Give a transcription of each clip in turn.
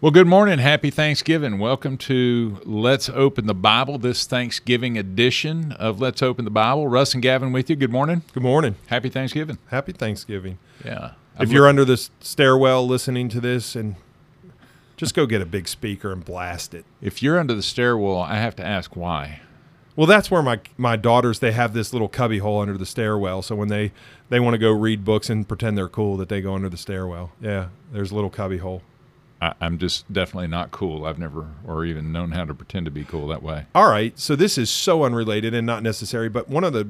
Well, good morning. Happy Thanksgiving. Welcome to Let's Open the Bible, this Thanksgiving edition of Let's Open the Bible. Russ and Gavin with you. Good morning. Good morning. Happy Thanksgiving. Happy Thanksgiving. Yeah. If you're under the stairwell listening to this, and just go get a big speaker and blast it. if you're under the stairwell, I have to ask why. Well, that's where my my daughters they have this little cubby hole under the stairwell. So when they they want to go read books and pretend they're cool, that they go under the stairwell. Yeah, there's a little cubby hole. I, I'm just definitely not cool. I've never or even known how to pretend to be cool that way. All right, so this is so unrelated and not necessary, but one of the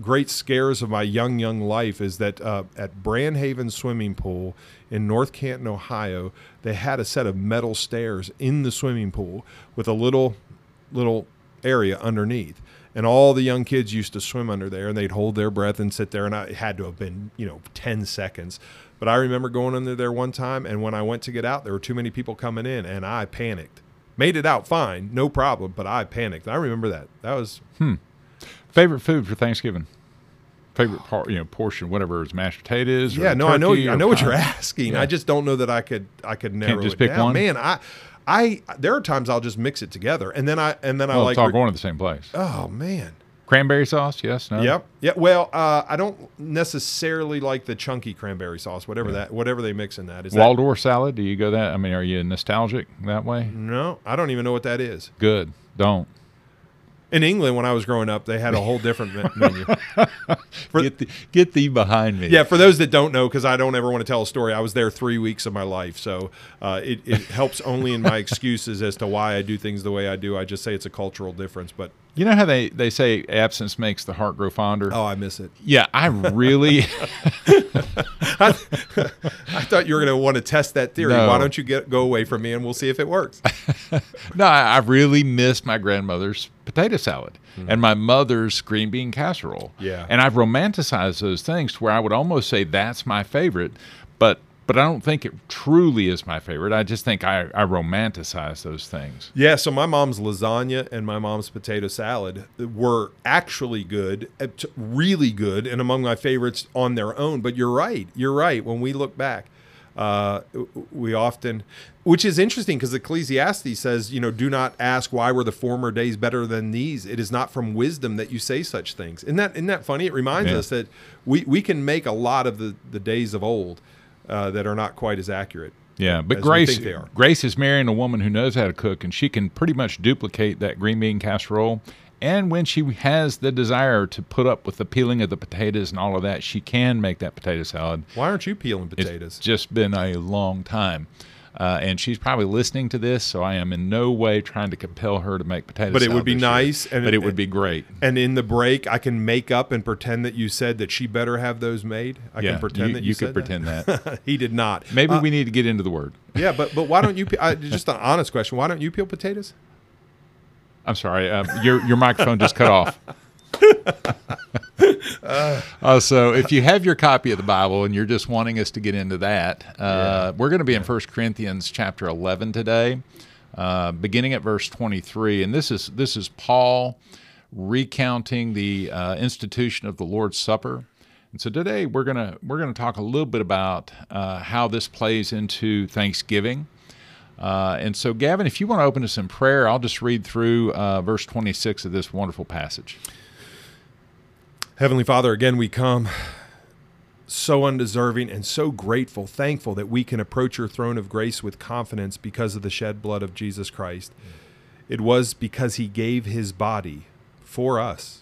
great scares of my young, young life is that uh, at Brandhaven Swimming Pool in North Canton, Ohio, they had a set of metal stairs in the swimming pool with a little, little area underneath. And all the young kids used to swim under there and they'd hold their breath and sit there. And I, it had to have been, you know, 10 seconds. But I remember going under there one time. And when I went to get out, there were too many people coming in and I panicked. Made it out fine, no problem, but I panicked. I remember that. That was hmm. Favorite food for Thanksgiving? Favorite part, you know, portion, whatever is mashed potatoes. or yeah. No, I know. I know what you're asking. Yeah. I just don't know that I could. I could narrow just it pick down. one? Man, I, I. There are times I'll just mix it together, and then I and then I like. it's all going to the same place. oh man. Cranberry sauce? Yes. No. Yep. Yeah. Well, uh, I don't necessarily like the chunky cranberry sauce. Whatever that. Whatever they mix in that is. that, Waldorf salad? Do you go that? I mean, are you nostalgic that way? no, I don't even know what that is. Good. Don't. In England, when I was growing up, they had a whole different menu. For- get the, get thee behind me. Yeah, for those that don't know, because I don't ever want to tell a story, I was there three weeks of my life, so uh, it, it helps only in my excuses as to why I do things the way I do. I just say it's a cultural difference, but You know how they, they say absence makes the heart grow fonder? oh, I miss it. Yeah, I really. I thought you were going to want to test that theory. No. Why don't you get go away from me and we'll see if it works? no, I, I really miss my grandmother's potato salad Mm-hmm. and my mother's green bean casserole. Yeah. And I've romanticized those things to where I would almost say that's my favorite, but but I don't think it truly is my favorite. I just think I, I romanticize those things. Yeah, so my mom's lasagna and my mom's potato salad were actually good, uh, really good, and among my favorites on their own. But you're right. You're right. When we look back, uh, we often, which is interesting because Ecclesiastes says, you know, do not ask why were the former days better than these. It is not from wisdom that you say such things. Isn't that, isn't that funny? It reminds Yeah. us that we, we can make a lot of the, the days of old uh, that are not quite as accurate. Yeah, but Grace think they are. Grace is marrying a woman who knows how to cook, and she can pretty much duplicate that green bean casserole. And when she has the desire to put up with the peeling of the potatoes and all of that, she can make that potato salad. Why aren't you peeling potatoes? It's potatoes? just been a long time. Uh, and she's probably listening to this, so I am in no way trying to compel her to make potato But it would be this year. nice, and but it- it would be great. And in the break, I can make up and pretend that you said that she better have those made. I yeah, can pretend you, that you, you could pretend that. that. he did not. Maybe Uh, we need to get into the word. yeah, but but why don't you? I, just an honest question. Why don't you peel potatoes? I'm sorry, uh, your your microphone just cut off. Uh, so, if you have your copy of the Bible and you're just wanting us to get into that, uh, we're going to be in 1 Corinthians chapter 11 today, uh, beginning at verse 23, and this is this is Paul recounting the uh, institution of the Lord's Supper. And so today we're gonna we're gonna talk a little bit about uh, how this plays into Thanksgiving. Uh, and so, Gavin, if you want to open us in prayer, I'll just read through uh, verse 26 of this wonderful passage. Heavenly Father, again we come so undeserving and so grateful, thankful that we can approach your throne of grace with confidence because of the shed blood of Jesus Christ. It was because he gave his body for us.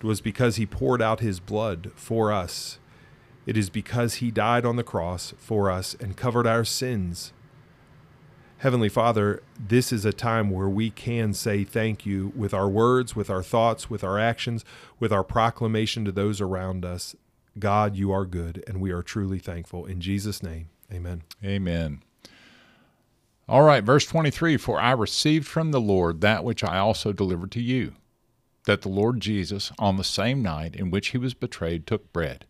It was because he poured out his blood for us. It is because he died on the cross for us and covered our sins. Heavenly Father, this is a time where we can say thank you with our words, with our thoughts, with our actions, with our proclamation to those around us. God, you are good, and we are truly thankful. In Jesus' name, amen. Amen. All right, verse 23 For I received from the Lord that which I also delivered to you, that the Lord Jesus, on the same night in which he was betrayed, took bread.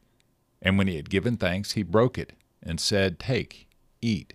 And when he had given thanks, he broke it, and said, Take, eat.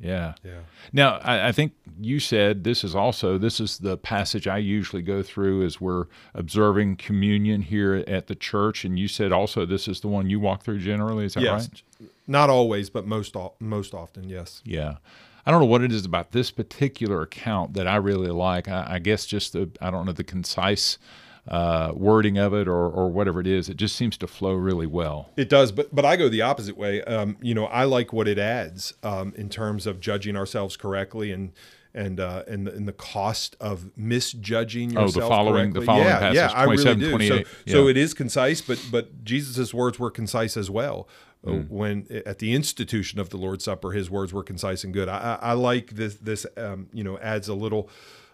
Yeah. Yeah. Now, I, I, think you said this is also this is the passage I usually go through as we're observing communion here at the church, and you said also this is the one you walk through generally. Is that yes. right? Not always, but most most often, yes. Yeah. I don't know what it is about this particular account that I really like. I, I guess just the I don't know the concise uh, wording of it or, or whatever it is. It just seems to flow really well. It does, but but I go the opposite way. Um, you know, I like what it adds um, in terms of judging ourselves correctly and and uh, and, the, and the cost of misjudging yourself. Oh, the following correctly. the following yeah, passage, yeah, I really do. So, yeah. so it is concise, but but Jesus' words were concise as well. Mm. When at the institution of the Lord's Supper, his words were concise and good. I, I, I like this. This um, you know adds a little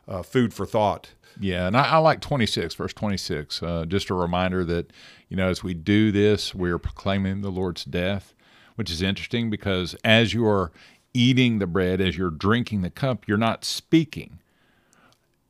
uh, food for thought. Yeah, and I, I, like 26, verse 26. Uh, just a reminder that, you know, as we do this, we're proclaiming the Lord's death, which is interesting because as you are eating the bread, as you're drinking the cup, you're not speaking.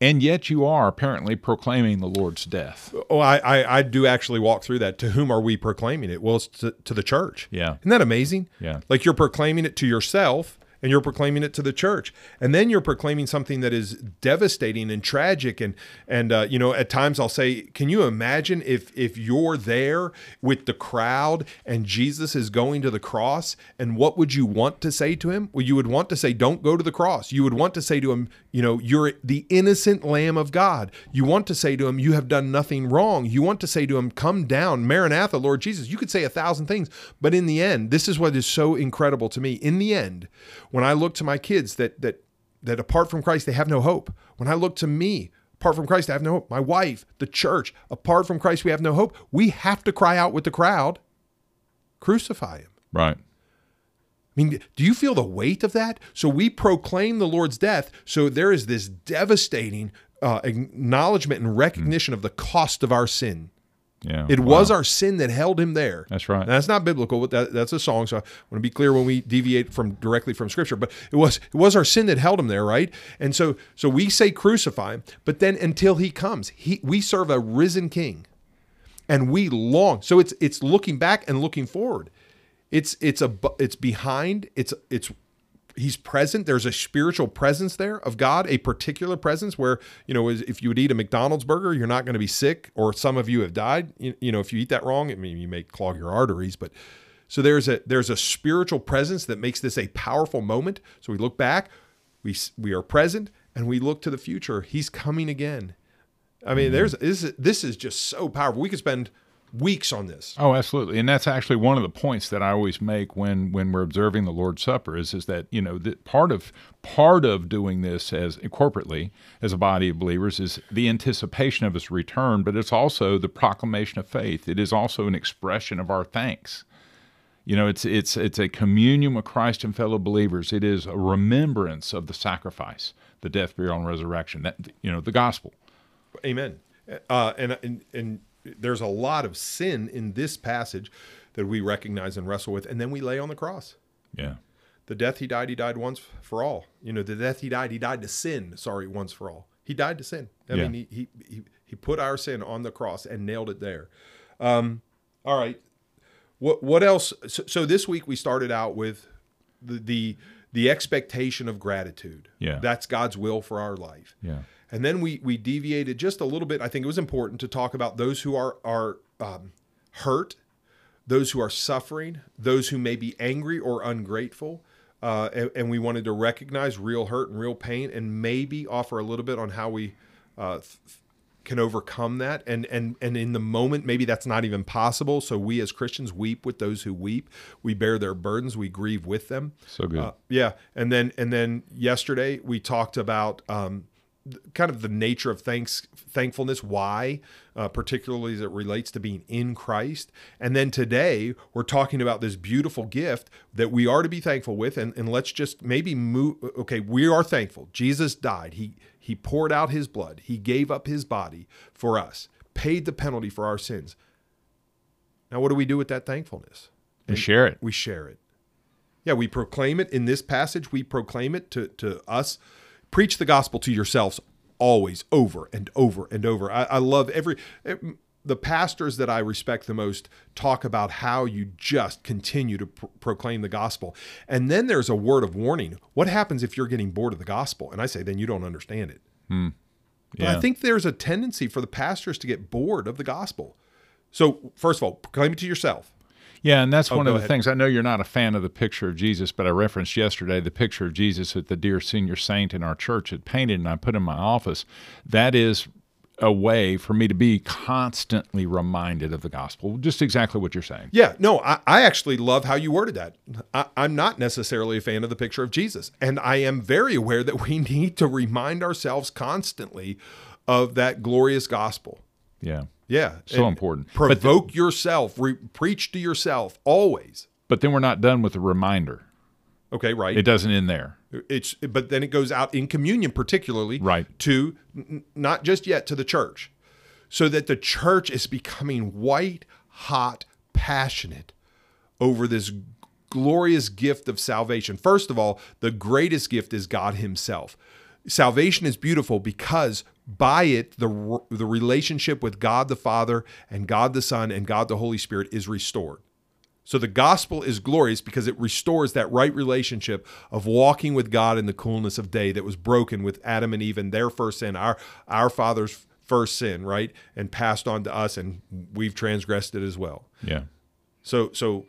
And yet you are apparently proclaiming the Lord's death. Oh, I, I, I do actually walk through that. To whom are we proclaiming it? Well, it's to, to the church. Yeah. Isn't that amazing? Yeah. Like you're proclaiming it to yourself and you're proclaiming it to the church. And then you're proclaiming something that is devastating and tragic. And and uh, you know at times i'll say can you imagine if if you're there with the crowd and jesus is going to the cross? And what would you want to say to him? Well you would want to say don't go to the cross. You would want to say to him you know you're the innocent lamb of god. You want to say to him you have done nothing wrong. You want to say to him come down maranatha lord jesus. You could say a thousand things. But in the end this is what is so incredible to me. In the end when I look to my kids that that that apart from Christ they have no hope. When I look to me, apart from Christ I have no hope. My wife, the church, apart from Christ we have no hope. We have to cry out with the crowd, crucify him. Right. I mean, do you feel the weight of that? So we proclaim the Lord's death. So there is this devastating uh, acknowledgement and recognition mm. of the cost of our sin. Yeah, it wow. was our sin that held him there. That's right. Now, that's not biblical, but that, that's a song. So I want to be clear when we deviate from directly from Scripture. But it was it was our sin that held him there, right? And so so we say crucify him, but then until he comes, he we serve a risen King, and we long. So it's it's looking back and looking forward. It's it's a it's behind. It's it's he's present. There's a spiritual presence there of god a particular presence where you know if you would eat a mcdonald's burger you're not going to be sick or some of you have died. You, you know if you eat that wrong i mean you may clog your arteries but so there's a there's a spiritual presence that makes this a powerful moment. So we look back we we are present and we look to the future. He's coming again. I mean mm-hmm. there's this, this is just so powerful. We could spend weeks on this. Oh, absolutely, and that's actually one of the points that I always make when when we're observing the Lord's Supper is is that you know that part of part of doing this as corporately as a body of believers is the anticipation of His return, but it's also the proclamation of faith. It is also an expression of our thanks. You know, it's it's it's a communion with Christ and fellow believers. It is a remembrance of the sacrifice, the death, burial, and resurrection. That you know, the gospel. Amen. Uh, and and and there's a lot of sin in this passage that we recognize and wrestle with, and then we lay on the cross. Yeah. The death he died, he died once for all. You know, the death he died, he died to sin. Sorry, once for all. He died to sin. I yeah. mean, he, he he put our sin on the cross and nailed it there. Um, all right. What what else? So, so, this week we started out with the, the the expectation of gratitude. Yeah. That's God's will for our life. Yeah. And then we we deviated just a little bit. I think it was important to talk about those who are are um, hurt, those who are suffering, those who may be angry or ungrateful. Uh, and, and, we wanted to recognize real hurt and real pain, and maybe offer a little bit on how we uh, th- can overcome that. And and and in the moment, maybe that's not even possible. So we as Christians weep with those who weep. We bear their burdens. We grieve with them. So good. Uh, yeah. And then and then yesterday we talked about. Um, kind of the nature of thanks thankfulness why uh, particularly as it relates to being in christ. And then today we're talking about this beautiful gift that we are to be thankful with. And, and let's just maybe move okay we are thankful. Jesus died. He he poured out his blood. He gave up his body for us paid the penalty for our sins. Now what do we do with that thankfulness? We share it. We share it. Yeah we proclaim it in this passage. We proclaim it to to us preach the gospel to yourselves always over and over and over. I, I love every. The pastors that I respect the most talk about how you just continue to pr- proclaim the gospel. And then there's a word of warning. What happens if you're getting bored of the gospel? And I say, then you don't understand it. Hmm. But I think there's a tendency for the pastors to get bored of the gospel. So, first of all, proclaim it to yourself. Yeah, and that's Oh, one of the ahead. things. I know you're not a fan of the picture of Jesus, but I referenced yesterday the picture of Jesus that the dear senior saint in our church had painted, and I put in my office. That is a way for me to be constantly reminded of the gospel. Just exactly what you're saying. Yeah, no, I, I actually love how you worded that. I, I'm not necessarily a fan of the picture of Jesus. And I am very aware that we need to remind ourselves constantly of that glorious gospel. Yeah. Yeah. So And important. Provoke yourself, re- preach to yourself always. But then we're not done with the reminder. Okay, right. It doesn't end there. it's but then it goes out in communion particularly Right. to n- not just yet to the church so that the church is becoming white hot passionate over this glorious gift of salvation first of all the greatest gift is god himself salvation is beautiful because by it the the relationship with god the father and god the son and god the holy spirit is restored so the gospel is glorious because it restores that right relationship of walking with God in the coolness of day that was broken with Adam and Eve and their first sin, our our father's first sin, right? And passed on to us and we've transgressed it as well. Yeah. So so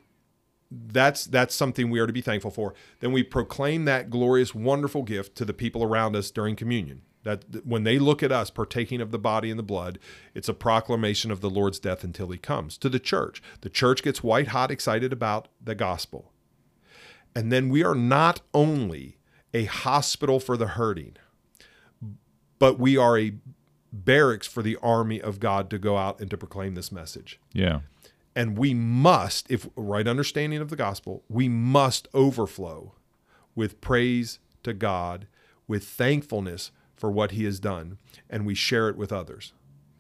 that's that's something we are to be thankful for. Then we proclaim that glorious wonderful gift to the people around us during communion. That when they look at us partaking of the body and the blood, it's a proclamation of the Lord's death until he comes. To the church, the church gets white hot excited about the gospel. And then we are not only a hospital for the hurting, but we are a barracks for the army of God to go out and to proclaim this message. Yeah. And we must, if right understanding of the gospel, we must overflow with praise to God, with thankfulness for what he has done, and we share it with others,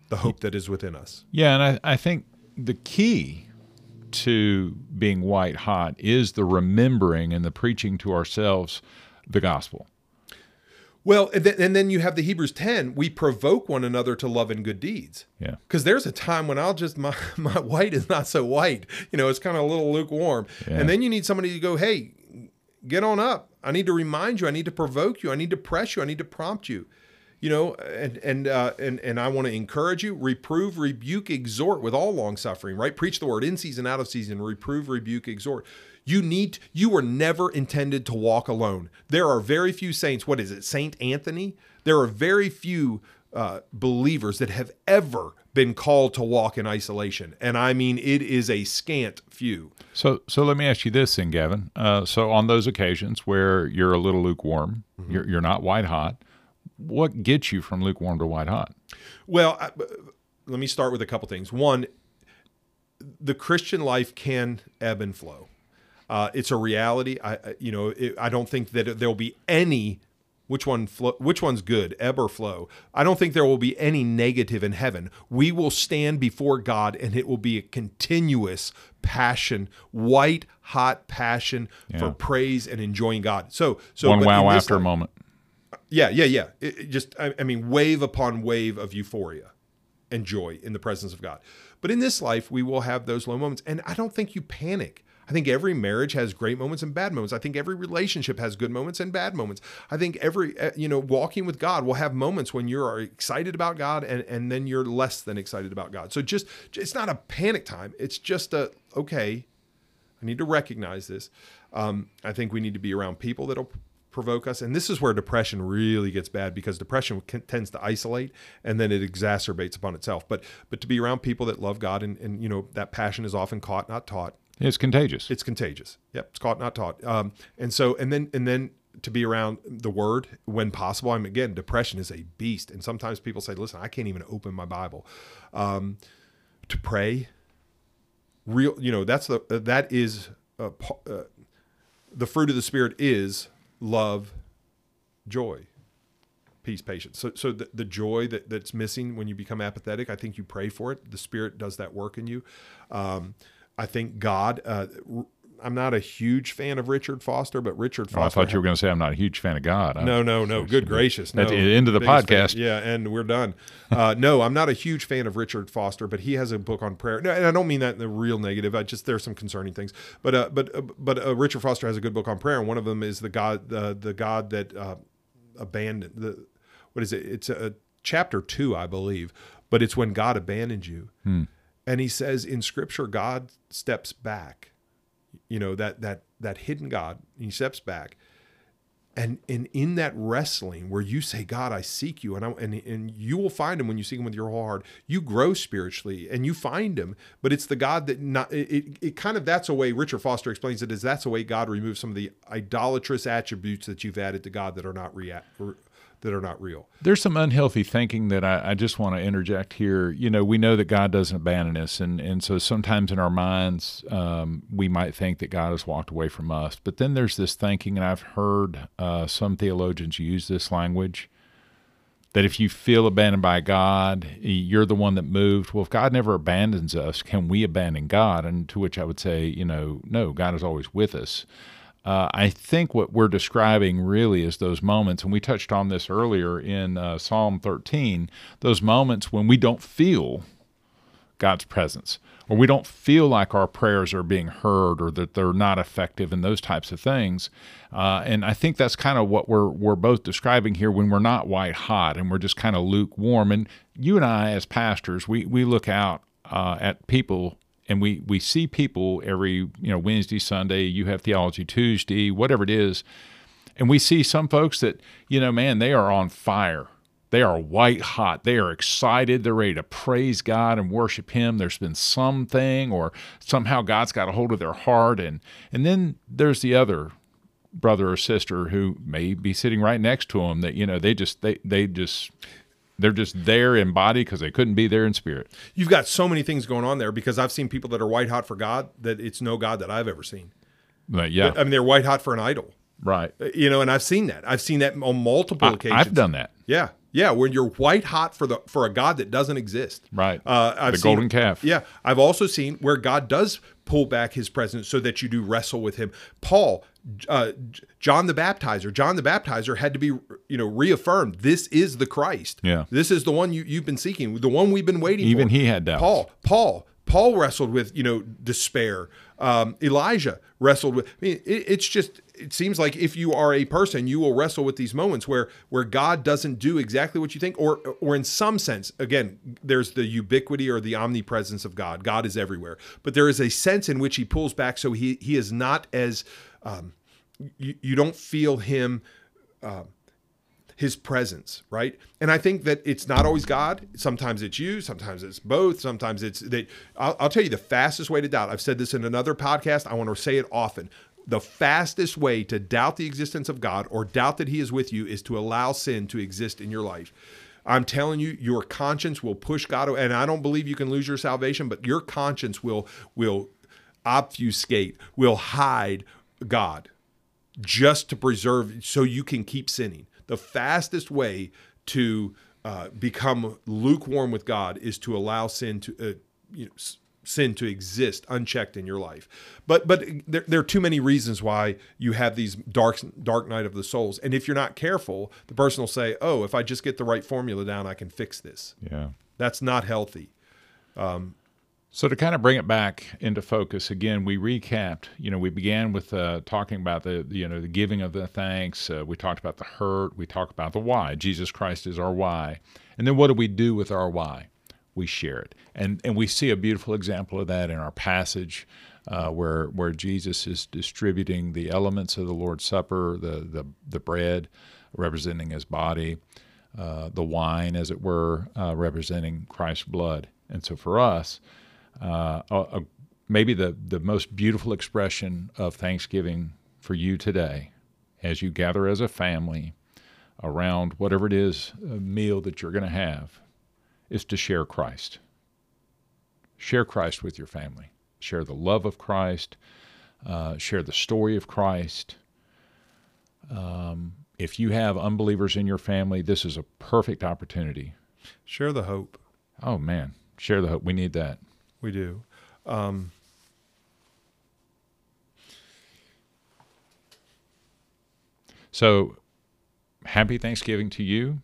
the hope that is within us. Yeah, and I, I think the key to being white hot is the remembering and the preaching to ourselves the gospel. Well, and then, and then you have the Hebrews 10, we provoke one another to love and good deeds. Yeah. Because there's a time when I'll just, my, my white is not so white. You know, it's kind of a little lukewarm. Yeah. And then you need somebody to go, hey, get on up. I need to remind you. I need to provoke you. I need to press you. I need to prompt you. You know, and and uh, and and I want to encourage you, reprove, rebuke, exhort with all long suffering. Right? Preach the word in season, out of season. Reprove, rebuke, exhort. You need. You were never intended to walk alone. There are very few saints. What is it, Saint Anthony? There are very few uh, believers that have ever been called to walk in isolation, and I mean it is a scant few. So, so let me ask you this, then, Gavin. Uh, so, on those occasions where you're a little lukewarm, you're, you're not white hot. What gets you from lukewarm to white hot? Well, I, let me start with a couple things. One, the Christian life can ebb and flow. Uh, it's a reality. I, you know, it, I don't think that there will be any. Which one? Flow, which one's good? Ebb or flow? I don't think there will be any negative in heaven. We will stand before God, and it will be a continuous passion, white hot passion Yeah. for praise and enjoying God. So, so One wow after a life- moment. yeah, yeah, yeah. It, it just, I, I mean, wave upon wave of euphoria and joy in the presence of God. But in this life, we will have those low moments. And I don't think you panic. I think every marriage has great moments and bad moments. I think every relationship has good moments and bad moments. I think every, uh, you know, walking with God will have moments when you are excited about God and, and then you're less than excited about God. So just, it's not a panic time. It's just a, okay, I need to recognize this. Um, I think we need to be around people that'll provoke us, and this is where depression really gets bad because depression can, tends to isolate and then it exacerbates upon itself. But but to be around people that love God and and you know that passion is often caught, not taught. It's contagious. It's contagious. Yep, it's caught, not taught. Um, and so and then and then to be around the Word when possible. I'm again, depression is a beast, and sometimes people say, "Listen, I can't even open my Bible." Um, to pray, real, you know, that's the that is uh, uh, the fruit of the Spirit is love, joy, peace, patience. So, so the, the joy that, that's missing when you become apathetic, I think you pray for it. The Spirit does that work in you. Um, I think God, uh, I'm not a huge fan of Richard Foster, but Richard Foster. Oh, I thought you were going to say I'm not a huge fan of God. No, no, no. Good gracious. No. At the end of the Biggest fan. podcast. Yeah, and we're done. Uh, no, I'm not a huge fan of Richard Foster, but he has a book on prayer. No, and I don't mean that in the real negative. I just there's some concerning things. But uh, but uh, but uh, Richard Foster has a good book on prayer, and one of them is the God uh, the God that uh, abandoned the what is it? It's a chapter two, I believe, but it's when God abandoned you. And he says in Scripture, God steps back. You know that that that hidden God, he steps back and and in that wrestling where you say god i seek you and I, and and you will find him when you seek him with your whole heart you grow spiritually and you find him but it's the god that not it, it, kind of that's a way richard foster explains it is that's a way god removes some of the idolatrous attributes that you've added to god that are not rea- that are not real There's some unhealthy thinking that I, I just want to interject here. You know, we know that God doesn't abandon us, and, and so sometimes in our minds, um, we might think that God has walked away from us. But then there's this thinking, and I've heard uh, some theologians use this language that if you feel abandoned by God, you're the one that moved. Well, if God never abandons us, can we abandon God? And to which I would say, you know, no, God is always with us. Uh, I think what we're describing really is those moments, and we touched on this earlier in uh, Psalm 13, those moments when we don't feel God's presence, or we don't feel like our prayers are being heard, or that they're not effective, and those types of things. Uh, and I think that's kind of what we're we're both describing here when we're not white hot and we're just kind of lukewarm. And you and I, as pastors, we we look out uh, at people and we we see people every you know Wednesday, Sunday. You have theology Tuesday, whatever it is, and we see some folks that you know, man, they are on fire. They are white hot. They are excited. They're ready to praise God and worship Him. There's been something, or somehow God's got a hold of their heart, and and then there's the other brother or sister who may be sitting right next to them that you know they just they they just they're just there in body because they couldn't be there in spirit. you've got so many things going on there because i've seen people that are white hot for god that it's no god that i've ever seen But yeah, i mean they're white hot for an idol right. you know and i've seen that i've seen that on multiple I, occasions I've done that. Yeah, yeah. When you're white hot for the for a god that doesn't exist. Right. Uh, I've the seen- golden calf. Yeah, I've also seen where God does pull back His presence so that you do wrestle with Him. Paul, uh, John the Baptizer, John the Baptizer had to be you know reaffirmed. This is the Christ. Yeah. This is the one you you've been seeking, the one we've been waiting for. Even he had doubts. Paul, Paul, Paul wrestled with you know despair. Um, Elijah wrestled with. I mean, it, it's just. It seems like if you are a person, you will wrestle with these moments where where God doesn't do exactly what you think, or or in some sense, again, there's the ubiquity or the omnipresence of God. God is everywhere, but there is a sense in which He pulls back, so He He is not as um, you, you don't feel Him his presence, right? And I think that it's not always God. Sometimes it's you. Sometimes it's both. Sometimes it's that. I'll, I'll tell you the fastest way to doubt. I've said this in another podcast. I want to say it often. The fastest way to doubt the existence of God or doubt that He is with you is to allow sin to exist in your life. I'm telling you, your conscience will push God, away. and I don't believe you can lose your salvation, but your conscience will will obfuscate, will hide God just to preserve so you can keep sinning. The fastest way to uh, become lukewarm with God is to allow sin to uh, you know, sin to exist unchecked in your life. But but there, there are too many reasons why you have these dark dark night of the souls. And if you're not careful, the person will say, "Oh, if I just get the right formula down, I can fix this." Yeah. That's not healthy. So to kind of bring it back into focus again, we recapped. You know, we began with uh, talking about the you know the giving of the thanks. Uh, we talked about the hurt. We talked about the why. Jesus Christ is our why. And then what do we do with our why? We share it, and and we see a beautiful example of that in our passage. Uh, where where Jesus is distributing the elements of the Lord's Supper, the the, the bread representing His body, uh, the wine, as it were, uh, representing Christ's blood. And so for us, uh, maybe the, the most beautiful expression of Thanksgiving for you today, as you gather as a family around whatever it is, a meal that you're going to have, is to share Christ. Share Christ with your family. Share the love of Christ. Uh, share the story of Christ. Um, if you have unbelievers in your family, this is a perfect opportunity. Share the hope. Oh, man. Share the hope. We need that. We do. Um, so, happy Thanksgiving to you,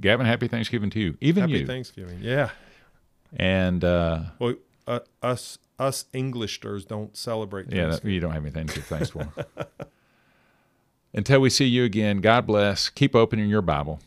Gavin. Happy Thanksgiving to you, even happy you. Thanksgiving, yeah. And uh, well, uh, us us Englishers don't celebrate. Yeah, you don't have anything to give thanks for. Until we see you again, God bless. Keep opening your Bible.